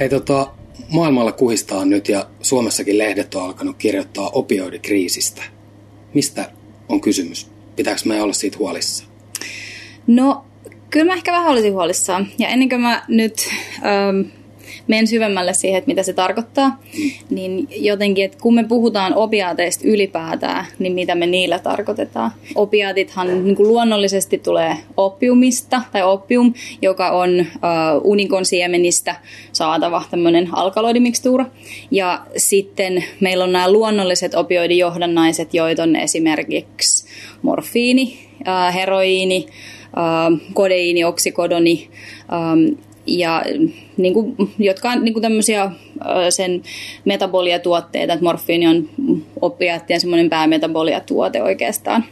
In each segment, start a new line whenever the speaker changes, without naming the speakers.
Hei tota, maailmalla kuhistaa nyt ja Suomessakin lehdet on alkanut kirjoittaa opioidikriisistä. Mistä on kysymys? Pitääkö me olla siitä huolissa?
No, kyllä mä ehkä vähän olisin huolissaan. Ja ennen kuin mä nyt ähm, menen syvemmälle siihen, että mitä se tarkoittaa, niin jotenkin, että kun me puhutaan opiaateista ylipäätään, niin mitä me niillä tarkoitetaan. Opiaatithan niin kuin luonnollisesti tulee oppiumista, tai oppium, joka on uh, unikon siemenistä saatava tämmöinen alkaloidimikstuura. Ja sitten meillä on nämä luonnolliset opioidijohdannaiset, joita on esimerkiksi morfiini, uh, heroiini, uh, kodeiini, oksikodoni, ja niin kuin, jotka on niin kuin tämmöisiä sen metaboliatuotteita, että morfiini on oppiaattien semmoinen päämetaboliatuote oikeastaan.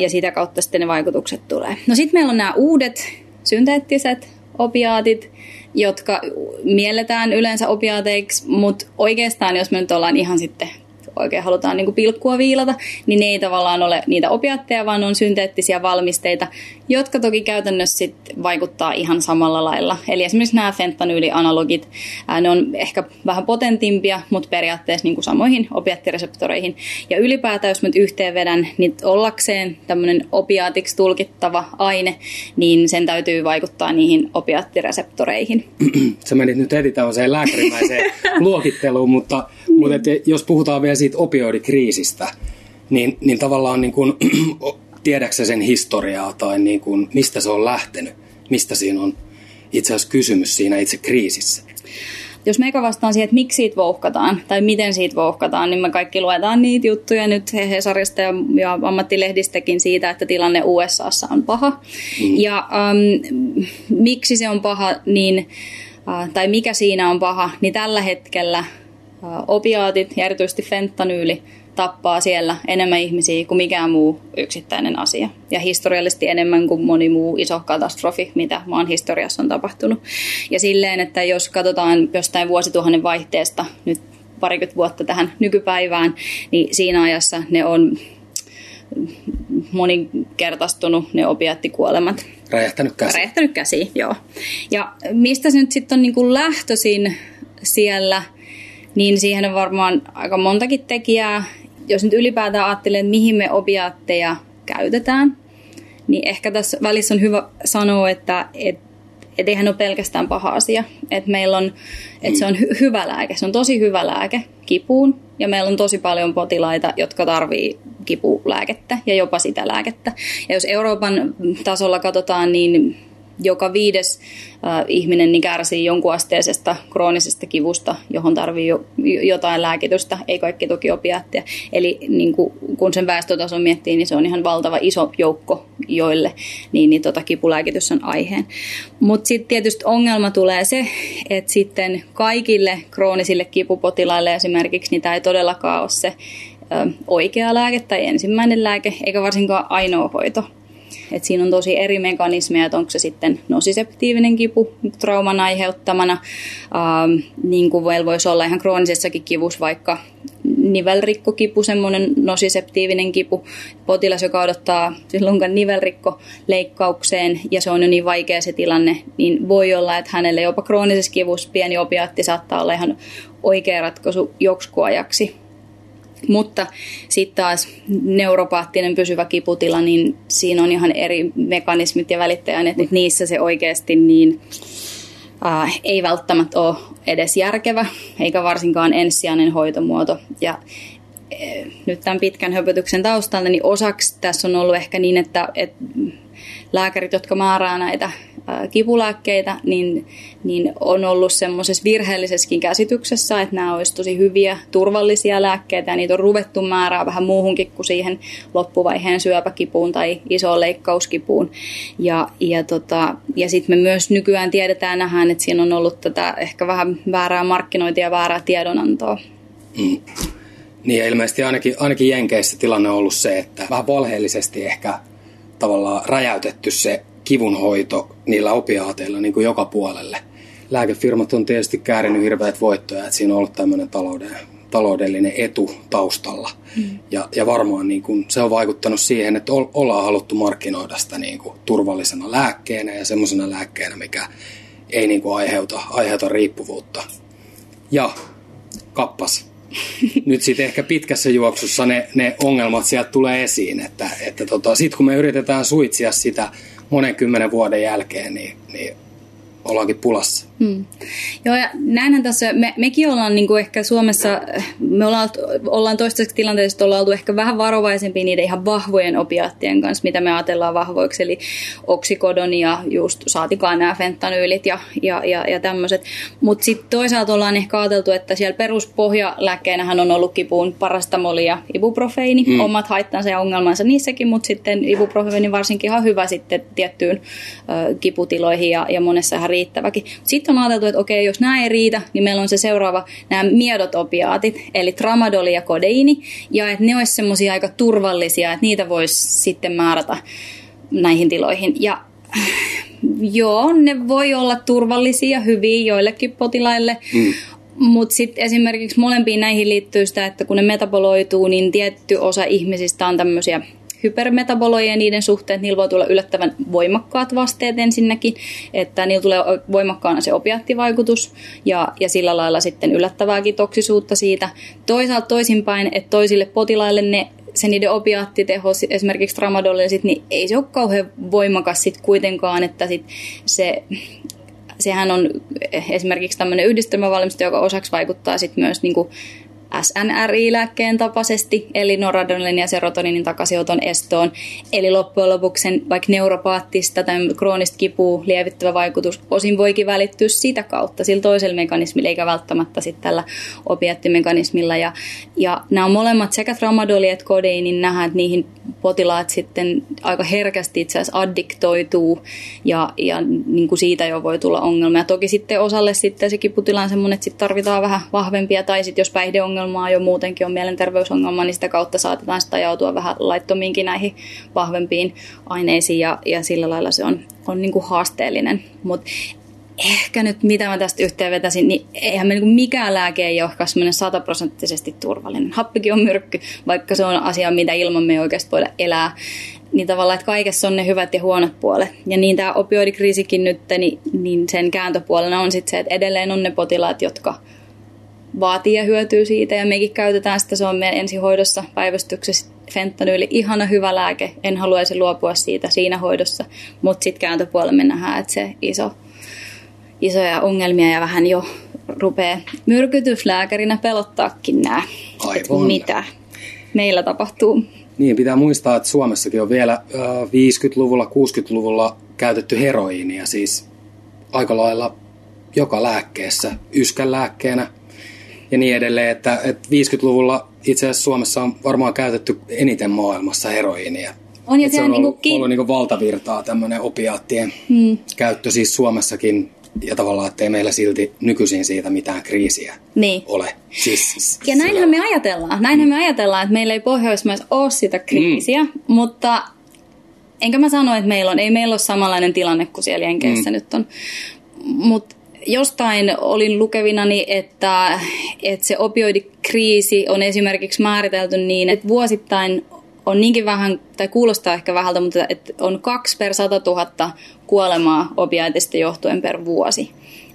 Ja sitä kautta sitten ne vaikutukset tulee. No sitten meillä on nämä uudet synteettiset opiaatit, jotka mielletään yleensä opiaateiksi, mutta oikeastaan jos me nyt ollaan ihan sitten oikein halutaan niin kuin pilkkua viilata, niin ne ei tavallaan ole niitä opiatteja, vaan on synteettisiä valmisteita, jotka toki käytännössä sit vaikuttaa ihan samalla lailla. Eli esimerkiksi nämä fentanyylianalogit, ne on ehkä vähän potentimpia, mutta periaatteessa niin kuin samoihin opiattireseptoreihin. Ja ylipäätään, jos nyt yhteen vedän, niin ollakseen tämmöinen opiaatiksi tulkittava aine, niin sen täytyy vaikuttaa niihin opiattireseptoreihin.
Sä menit nyt heti tämmöiseen lääkärimäiseen luokitteluun, mutta, mutta et, jos puhutaan vielä siitä opioidikriisistä, niin, niin tavallaan niin kuin, tiedätkö sen historiaa tai niin kuin, mistä se on lähtenyt, mistä siinä on itse asiassa kysymys siinä itse kriisissä?
Jos meikä vastaan siihen, että miksi siitä vouhkataan tai miten siitä vouhkataan, niin me kaikki luetaan niitä juttuja nyt Hesarista ja, ja ammattilehdistäkin siitä, että tilanne USAssa on paha. Mm. Ja um, miksi se on paha, niin, uh, tai mikä siinä on paha, niin tällä hetkellä opiaatit ja erityisesti fentanyyli tappaa siellä enemmän ihmisiä kuin mikään muu yksittäinen asia. Ja historiallisesti enemmän kuin moni muu iso katastrofi, mitä maan historiassa on tapahtunut. Ja silleen, että jos katsotaan jostain vuosituhannen vaihteesta nyt parikymmentä vuotta tähän nykypäivään, niin siinä ajassa ne on moninkertaistunut ne opiaattikuolemat.
Räjähtänyt käsi.
Räjähtänyt käsi, joo. Ja mistä se nyt sitten on niin kuin lähtöisin siellä – niin siihen on varmaan aika montakin tekijää. Jos nyt ylipäätään ajattelee, että mihin me opiaatteja käytetään, niin ehkä tässä välissä on hyvä sanoa, että et, et eihän ole pelkästään paha asia. Että meillä on, että se on hy- hyvä lääke, se on tosi hyvä lääke kipuun. Ja meillä on tosi paljon potilaita, jotka tarvii kipulääkettä ja jopa sitä lääkettä. Ja jos Euroopan tasolla katsotaan, niin joka viides äh, ihminen niin kärsii jonkunasteisesta kroonisesta kivusta, johon tarvii jo, jotain lääkitystä, ei kaikki toki opiaattia. Eli niin kuin, kun sen väestötason miettii, niin se on ihan valtava iso joukko, joille niin, niin tota, kipulääkitys on aiheen. Mutta sitten tietysti ongelma tulee se, että sitten kaikille kroonisille kipupotilaille esimerkiksi, tämä ei todellakaan ole se oikea lääke tai ensimmäinen lääke, eikä varsinkaan ainoa hoito et siinä on tosi eri mekanismeja, että onko se sitten nosiseptiivinen kipu trauman aiheuttamana, ähm, niin kuin voisi olla ihan kroonisessakin kivussa vaikka nivelrikkokipu, semmoinen nosiseptiivinen kipu, potilas, joka odottaa silloin nivelrikko leikkaukseen ja se on jo niin vaikea se tilanne, niin voi olla, että hänelle jopa kroonisessa kivussa pieni opiaatti saattaa olla ihan oikea ratkaisu joksikuajaksi. Mutta sitten taas neuropaattinen pysyvä kiputila, niin siinä on ihan eri mekanismit ja välittäjät, että niissä se oikeasti niin, äh, ei välttämättä ole edes järkevä, eikä varsinkaan ensisijainen hoitomuoto. Ja nyt tämän pitkän höpötyksen taustalla, niin osaksi tässä on ollut ehkä niin, että, että lääkärit, jotka määrää näitä kipulääkkeitä, niin, niin on ollut semmoisessa virheellisessäkin käsityksessä, että nämä olisi tosi hyviä, turvallisia lääkkeitä ja niitä on ruvettu määrää vähän muuhunkin kuin siihen loppuvaiheen syöpäkipuun tai isoon leikkauskipuun. Ja, ja, tota, ja sitten me myös nykyään tiedetään nähdään, että siinä on ollut tätä ehkä vähän väärää markkinointia ja väärää tiedonantoa. Mm.
Niin ja ilmeisesti ainakin, ainakin Jenkeissä tilanne on ollut se, että vähän valheellisesti ehkä tavallaan räjäytetty se kivunhoito niillä opiaateilla niin kuin joka puolelle. Lääkefirmat on tietysti käärinyt hirveät voittoja, että siinä on ollut tämmöinen talouden, taloudellinen etu taustalla. Mm. Ja, ja varmaan niin kuin, se on vaikuttanut siihen, että ollaan haluttu markkinoida sitä niin kuin, turvallisena lääkkeenä ja semmoisena lääkkeenä, mikä ei niin kuin aiheuta, aiheuta riippuvuutta. Ja kappas. Nyt sitten ehkä pitkässä juoksussa ne, ne ongelmat sieltä tulee esiin, että, että tota, sitten kun me yritetään suitsia sitä monen kymmenen vuoden jälkeen, niin, niin ollaankin pulassa. Hmm.
Joo, ja näinhän tässä, me, mekin ollaan niin kuin ehkä Suomessa, me ollaan, ollaan toistaiseksi tilanteessa, ollaan oltu ehkä vähän varovaisempia niiden ihan vahvojen opiaattien kanssa, mitä me ajatellaan vahvoiksi, eli oksikodon ja just saatikaan nämä fentanyylit ja, ja, ja, ja tämmöiset. Mutta sitten toisaalta ollaan ehkä ajateltu, että siellä peruspohjalääkkeenähän on ollut kipuun parastamoli ja ibuprofeini, hmm. omat haittansa ja ongelmansa niissäkin, mutta sitten ibuprofeini varsinkin ihan hyvä sitten tiettyyn ö, kiputiloihin ja, ja monessa ihan riittäväkin. Sitten on ajateltu, että okei, jos nämä ei riitä, niin meillä on se seuraava, nämä miedot opiaatit, eli tramadoli ja kodeiini, ja että ne olisi semmoisia aika turvallisia, että niitä voisi sitten määrätä näihin tiloihin. Ja joo, ne voi olla turvallisia, hyviä joillekin potilaille, mm. Mutta sitten esimerkiksi molempiin näihin liittyy sitä, että kun ne metaboloituu, niin tietty osa ihmisistä on tämmöisiä hypermetaboloja ja niiden suhteen, niillä voi tulla yllättävän voimakkaat vasteet ensinnäkin, että niillä tulee voimakkaana se opiattivaikutus ja, ja sillä lailla sitten yllättävääkin toksisuutta siitä. Toisaalta toisinpäin, että toisille potilaille ne se niiden opiaattiteho, esimerkiksi tramadolille, sit, niin ei se ole kauhean voimakas sit kuitenkaan, että sit se, sehän on esimerkiksi tämmöinen yhdistelmävalmisto, joka osaksi vaikuttaa sit myös niinku SNRI-lääkkeen tapaisesti, eli noradrenalin ja serotoninin takasioton estoon. Eli loppujen lopuksi vaikka neuropaattista tai kroonista kipua lievittävä vaikutus osin voikin välittyä sitä kautta, sillä toisella mekanismilla, eikä välttämättä sitten tällä opiattimekanismilla. Ja, ja nämä on molemmat sekä tramadoli että kodeini, niin nähdään, että niihin potilaat sitten aika herkästi itse asiassa addiktoituu ja, ja niin kuin siitä jo voi tulla ongelmia. Toki sitten osalle sitten se kiputila on semmoinen, että sitten tarvitaan vähän vahvempia tai sitten jos päihdeongelmaa jo muutenkin on mielenterveysongelma, niin sitä kautta saatetaan sitä ajautua vähän laittomiinkin näihin vahvempiin aineisiin ja, ja sillä lailla se on, on niin kuin haasteellinen. Mutta ehkä nyt mitä mä tästä yhteen vetäisin, niin eihän me niin mikään lääke ei ole semmoinen sataprosenttisesti turvallinen. Happikin on myrkky, vaikka se on asia, mitä ilman me ei oikeasti voida elää. Niin tavallaan, että kaikessa on ne hyvät ja huonot puolet. Ja niin tämä opioidikriisikin nyt, niin, niin sen kääntöpuolena on sitten se, että edelleen on ne potilaat, jotka vaatii ja hyötyy siitä. Ja mekin käytetään sitä, se on meidän ensihoidossa päivystyksessä fentanyyli, ihana hyvä lääke, en haluaisi luopua siitä siinä hoidossa, mutta sitten kääntöpuolella me nähdään, että se iso isoja ongelmia ja vähän jo rupeaa myrkytyslääkärinä pelottaakin nämä, Aivan. mitä meillä tapahtuu.
Niin, pitää muistaa, että Suomessakin on vielä 50-luvulla, 60-luvulla käytetty heroiinia, siis aika lailla joka lääkkeessä, yskän lääkkeenä ja niin edelleen, että, että 50-luvulla itse asiassa Suomessa on varmaan käytetty eniten maailmassa heroiinia. On, ja se on ollut, niinku ollut niinku valtavirtaa tämmöinen opiaattien hmm. käyttö siis Suomessakin ja tavallaan, ettei meillä silti nykyisin siitä mitään kriisiä niin. ole.
Siis, ja näinhän me ajatellaan. Näinhän me ajatellaan, että meillä ei Pohjoismaissa ole sitä kriisiä, mm. mutta enkä mä sano, että meillä on. Ei meillä ole samanlainen tilanne kuin siellä Jenkeissä mm. nyt on. Mutta jostain olin lukevinani, että, että se opioidikriisi on esimerkiksi määritelty niin, että vuosittain on niinkin vähän, tai kuulostaa ehkä vähältä, mutta että on kaksi per sata tuhatta kuolemaa opiaitista johtuen per vuosi.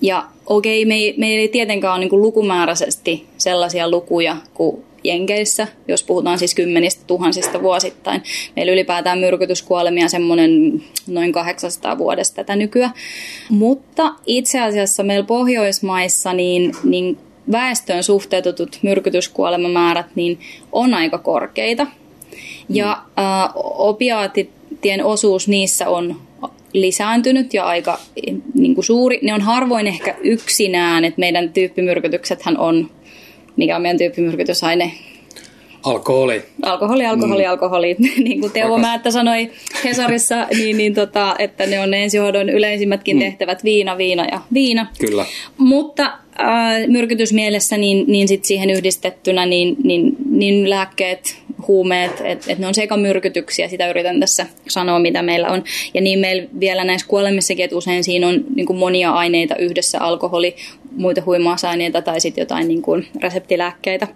Ja okei, okay, me, meillä ei tietenkään ole niin lukumääräisesti sellaisia lukuja kuin Jenkeissä, jos puhutaan siis kymmenistä tuhansista vuosittain. Meillä ylipäätään myrkytyskuolemia semmoinen noin 800 vuodesta tätä nykyä. Mutta itse asiassa meillä Pohjoismaissa niin, niin väestöön suhteutetut myrkytyskuolemamäärät niin on aika korkeita. Ja äh, opiaatitien osuus niissä on lisääntynyt ja aika niin kuin suuri. Ne on harvoin ehkä yksinään, että meidän tyyppimyrkytyksethän on, mikä on meidän tyyppimyrkytysaine,
Alkoholi.
Alkoholi, alkoholi, mm. alkoholi. niin kuin Teuvo Määttä sanoi Hesarissa, niin, niin tota, että ne on ne ensihoidon yleisimmätkin mm. tehtävät, viina, viina ja viina.
Kyllä.
Mutta äh, myrkytysmielessä niin, niin sit siihen yhdistettynä niin, niin, niin lääkkeet, huumeet, että et ne on sekamyrkytyksiä, sitä yritän tässä sanoa, mitä meillä on. Ja niin meillä vielä näissä kuolemissakin, että usein siinä on niin kuin monia aineita yhdessä, alkoholi, muita huimausaineita tai sitten jotain niin kuin reseptilääkkeitä.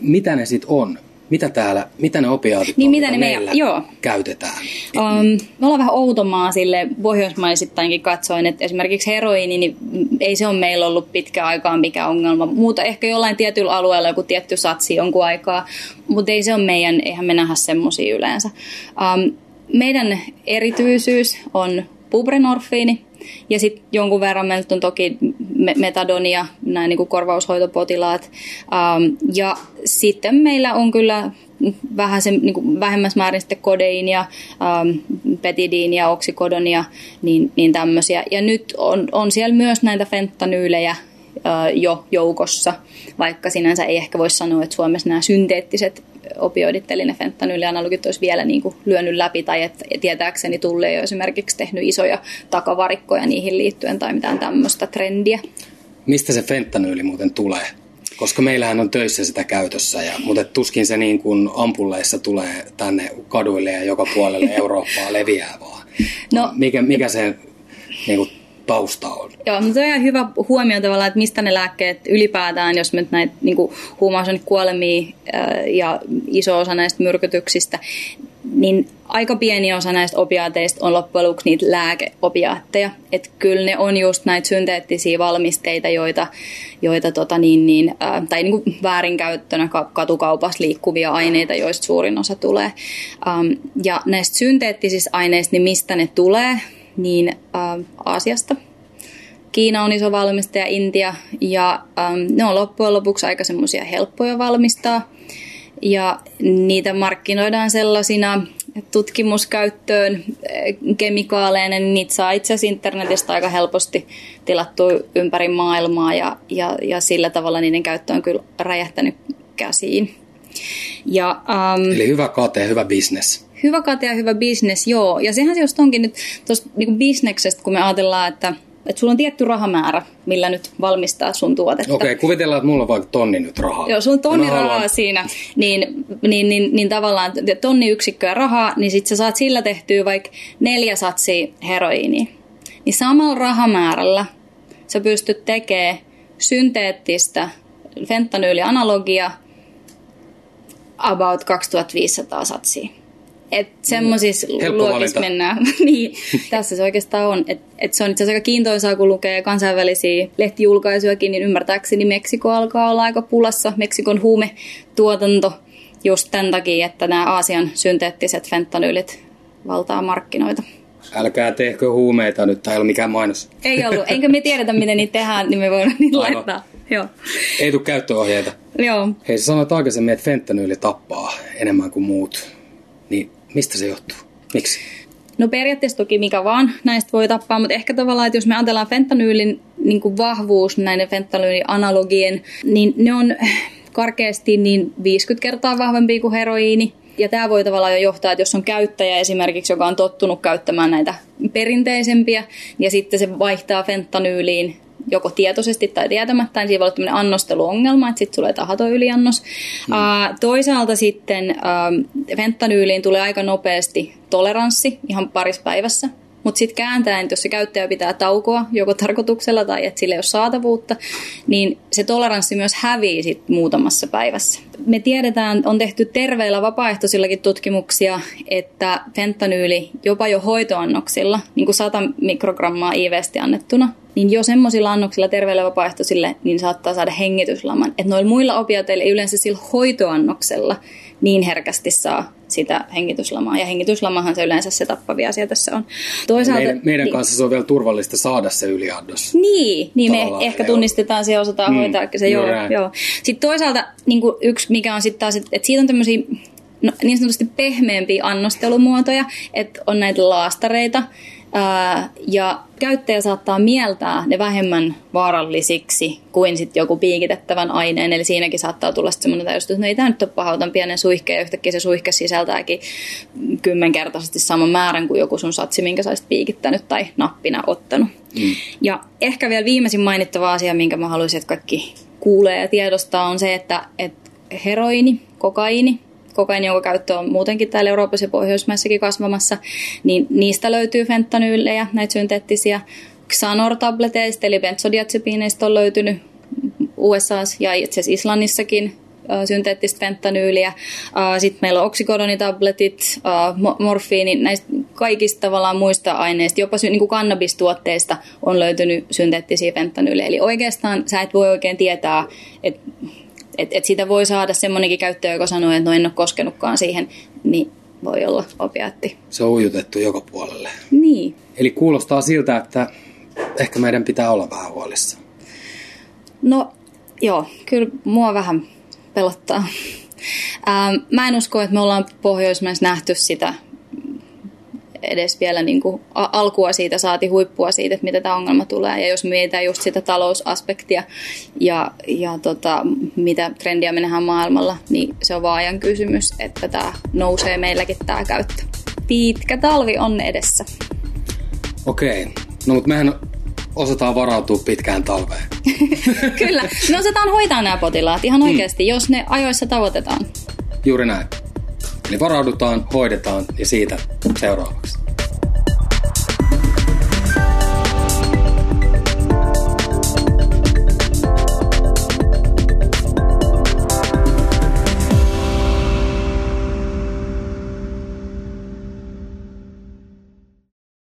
Mitä ne sitten on? mitä täällä, mitä ne opiaatit
Niin,
on,
mitä ne
meillä
joo.
käytetään?
Um, me ollaan vähän outomaa sille pohjoismaisittainkin katsoin, että esimerkiksi heroiini, niin ei se ole meillä ollut pitkä aikaa mikä ongelma. Muuta ehkä jollain tietyllä alueella joku tietty satsi jonkun aikaa, mutta ei se ole meidän, eihän me nähdä semmoisia yleensä. Um, meidän erityisyys on buprenorfiini, ja sitten jonkun verran meillä on toki me- metadonia, nämä niin korvaushoitopotilaat. Um, ja sitten meillä on kyllä vähän se, niin kuin vähemmässä määrin sitten kodeiinia, um, petidiinia, oksikodonia, niin, niin tämmöisiä. Ja nyt on, on siellä myös näitä fentanyylejä jo joukossa, vaikka sinänsä ei ehkä voi sanoa, että Suomessa nämä synteettiset opioidit, eli ne fentanyylianalogit olisi vielä niin kuin lyönyt läpi, tai että tietääkseni Tulli ei ole esimerkiksi tehnyt isoja takavarikkoja niihin liittyen tai mitään tämmöistä trendiä.
Mistä se fentanyyli muuten tulee? Koska meillähän on töissä sitä käytössä, ja, mutta tuskin se niin kuin ampulleissa tulee tänne kaduille ja joka puolelle Eurooppaa leviää vaan.
No-
mikä, mikä se niin kuin, tausta on?
Joo, mutta on ihan hyvä huomio tavallaan, että mistä ne lääkkeet ylipäätään, jos nyt näitä niin huumausainekuolemia ää, ja iso osa näistä myrkytyksistä, niin aika pieni osa näistä opiaateista on loppujen lopuksi niitä lääkeopiaatteja. Että kyllä ne on just näitä synteettisiä valmisteita, joita, joita tota niin, niin, ää, tai niin kuin väärinkäyttönä ka- katukaupassa liikkuvia aineita, joista suurin osa tulee. Ähm, ja näistä synteettisistä aineista, niin mistä ne tulee, niin äh, Aasiasta. Kiina on iso valmistaja, Intia, ja ähm, ne on loppujen lopuksi aika semmoisia helppoja valmistaa. Ja niitä markkinoidaan sellaisina tutkimuskäyttöön eh, kemikaaleina, niin niitä saa itse asiassa internetistä aika helposti tilattua ympäri maailmaa, ja, ja, ja sillä tavalla niiden käyttö on kyllä räjähtänyt käsiin. Ja, ähm,
Eli hyvä kate, hyvä business.
Hyvä kate ja hyvä business, joo. Ja sehän se just onkin nyt tuosta niin bisneksestä, kun me ajatellaan, että, että sulla on tietty rahamäärä, millä nyt valmistaa sun tuotetta.
Okei, kuvitellaan, että mulla on vaikka tonni nyt rahaa.
Joo, sulla on tonni rahaa
haluan-
siinä, niin, niin, niin, niin tavallaan tonni yksikköä rahaa, niin sit sä saat sillä tehtyä vaikka neljä satsia heroiiniä. Niin samalla rahamäärällä sä pystyt tekemään synteettistä fentanyylianalogia about 2500 satsia. Et semmoisissa
Helppo
luokissa mennään. niin, tässä se oikeastaan on. Et, et se on itse asiassa aika kiintoisaa, kun lukee kansainvälisiä lehtijulkaisujakin, niin ymmärtääkseni Meksiko alkaa olla aika pulassa. Meksikon huumetuotanto just tämän takia, että nämä Aasian synteettiset fentanyylit valtaa markkinoita.
Älkää tehkö huumeita nyt, tää ei ole mikään mainos.
Ei ollut. Enkä me tiedetä, miten niitä tehdään, niin me voidaan niitä
Aivan.
laittaa. Joo.
Ei tule käyttöohjeita.
Joo.
Hei, sä sanoit aikaisemmin, että fentanyyli tappaa enemmän kuin muut. Mistä se johtuu? Miksi?
No periaatteessa toki mikä vaan näistä voi tappaa, mutta ehkä tavallaan, että jos me ajatellaan fentanyylin niin kuin vahvuus näiden fentanyylianalogien, niin ne on karkeasti niin 50 kertaa vahvempia kuin heroiini. Ja tämä voi tavallaan jo johtaa, että jos on käyttäjä esimerkiksi, joka on tottunut käyttämään näitä perinteisempiä, ja sitten se vaihtaa fentanyyliin joko tietoisesti tai tietämättä, niin siinä voi olla tämmöinen annosteluongelma, että sitten tulee tahaton yliannos. Mm. Uh, toisaalta sitten uh, fentanyyliin tulee aika nopeasti toleranssi ihan parissa päivässä, mutta sitten kääntäen, jos se käyttäjä pitää taukoa joko tarkoituksella tai että sillä ei ole saatavuutta, niin se toleranssi myös hävii sit muutamassa päivässä. Me tiedetään, on tehty terveillä vapaaehtoisillakin tutkimuksia, että fentanyyli jopa jo hoitoannoksilla, niin kuin 100 mikrogrammaa IVsti annettuna, niin jo semmoisilla annoksilla terveille vapaaehtoisille niin saattaa saada hengityslaman. Että noilla muilla opiateilla ei yleensä sillä hoitoannoksella niin herkästi saa sitä hengityslamaa. Ja hengityslamahan se yleensä se tappavia asia tässä on. Toisaalta,
Meidän, meidän
niin,
kanssa se on vielä turvallista saada se yliannos.
Niin, niin me ehkä
joo.
tunnistetaan se ja osataan
Mm,
hoitaa se. Joo, joo. Sitten toisaalta niin kuin yksi, mikä on sitten taas, että, siitä on tämmöisiä no, niin sanotusti pehmeämpiä annostelumuotoja, että on näitä laastareita, ja käyttäjä saattaa mieltää ne vähemmän vaarallisiksi kuin sitten joku piikitettävän aineen, eli siinäkin saattaa tulla semmoinen tajus, että no ei tämä nyt ole paha, otan pienen suihkeen, ja yhtäkkiä se suihke sisältääkin kymmenkertaisesti saman määrän kuin joku sun satsi, minkä sä olisit piikittänyt tai nappina ottanut. Mm. Ja ehkä vielä viimeisin mainittava asia, minkä mä haluaisin, että kaikki kuulee ja tiedostaa, on se, että, että heroini, kokaiini, kokaini, jonka käyttö on muutenkin täällä Euroopassa ja Pohjoismaissakin kasvamassa, niin niistä löytyy fentanyylejä, näitä synteettisiä. Xanor-tableteista, eli benzodiazepiineistä on löytynyt USAssa ja itse asiassa Islannissakin synteettistä fentanyyliä. Sitten meillä on oksikodonitabletit, morfiini, näistä kaikista tavallaan muista aineista, jopa niin kuin kannabistuotteista on löytynyt synteettisiä fentanyyliä. Eli oikeastaan sä et voi oikein tietää, että et, et siitä voi saada semmoinenkin käyttäjä, joka sanoo, että no en ole koskenutkaan siihen, niin voi olla opiaatti.
Se on ujutettu joka puolelle.
Niin.
Eli kuulostaa siltä, että ehkä meidän pitää olla vähän huolissa.
No joo, kyllä mua vähän pelottaa. Ähm, mä en usko, että me ollaan Pohjoismaissa nähty sitä edes vielä niin kuin alkua siitä, saati huippua siitä, että mitä tämä ongelma tulee. Ja jos mietitään just sitä talousaspektia ja, ja tota, mitä trendiä me nähdään maailmalla, niin se on vaan ajan kysymys, että tämä nousee meilläkin tämä käyttö. Pitkä talvi on edessä.
Okei, no mutta mehän osataan varautua pitkään talveen.
Kyllä, me osataan hoitaa nämä potilaat ihan oikeasti, mm. jos ne ajoissa tavoitetaan.
Juuri näin. Eli varaudutaan, hoidetaan ja siitä seuraavaksi.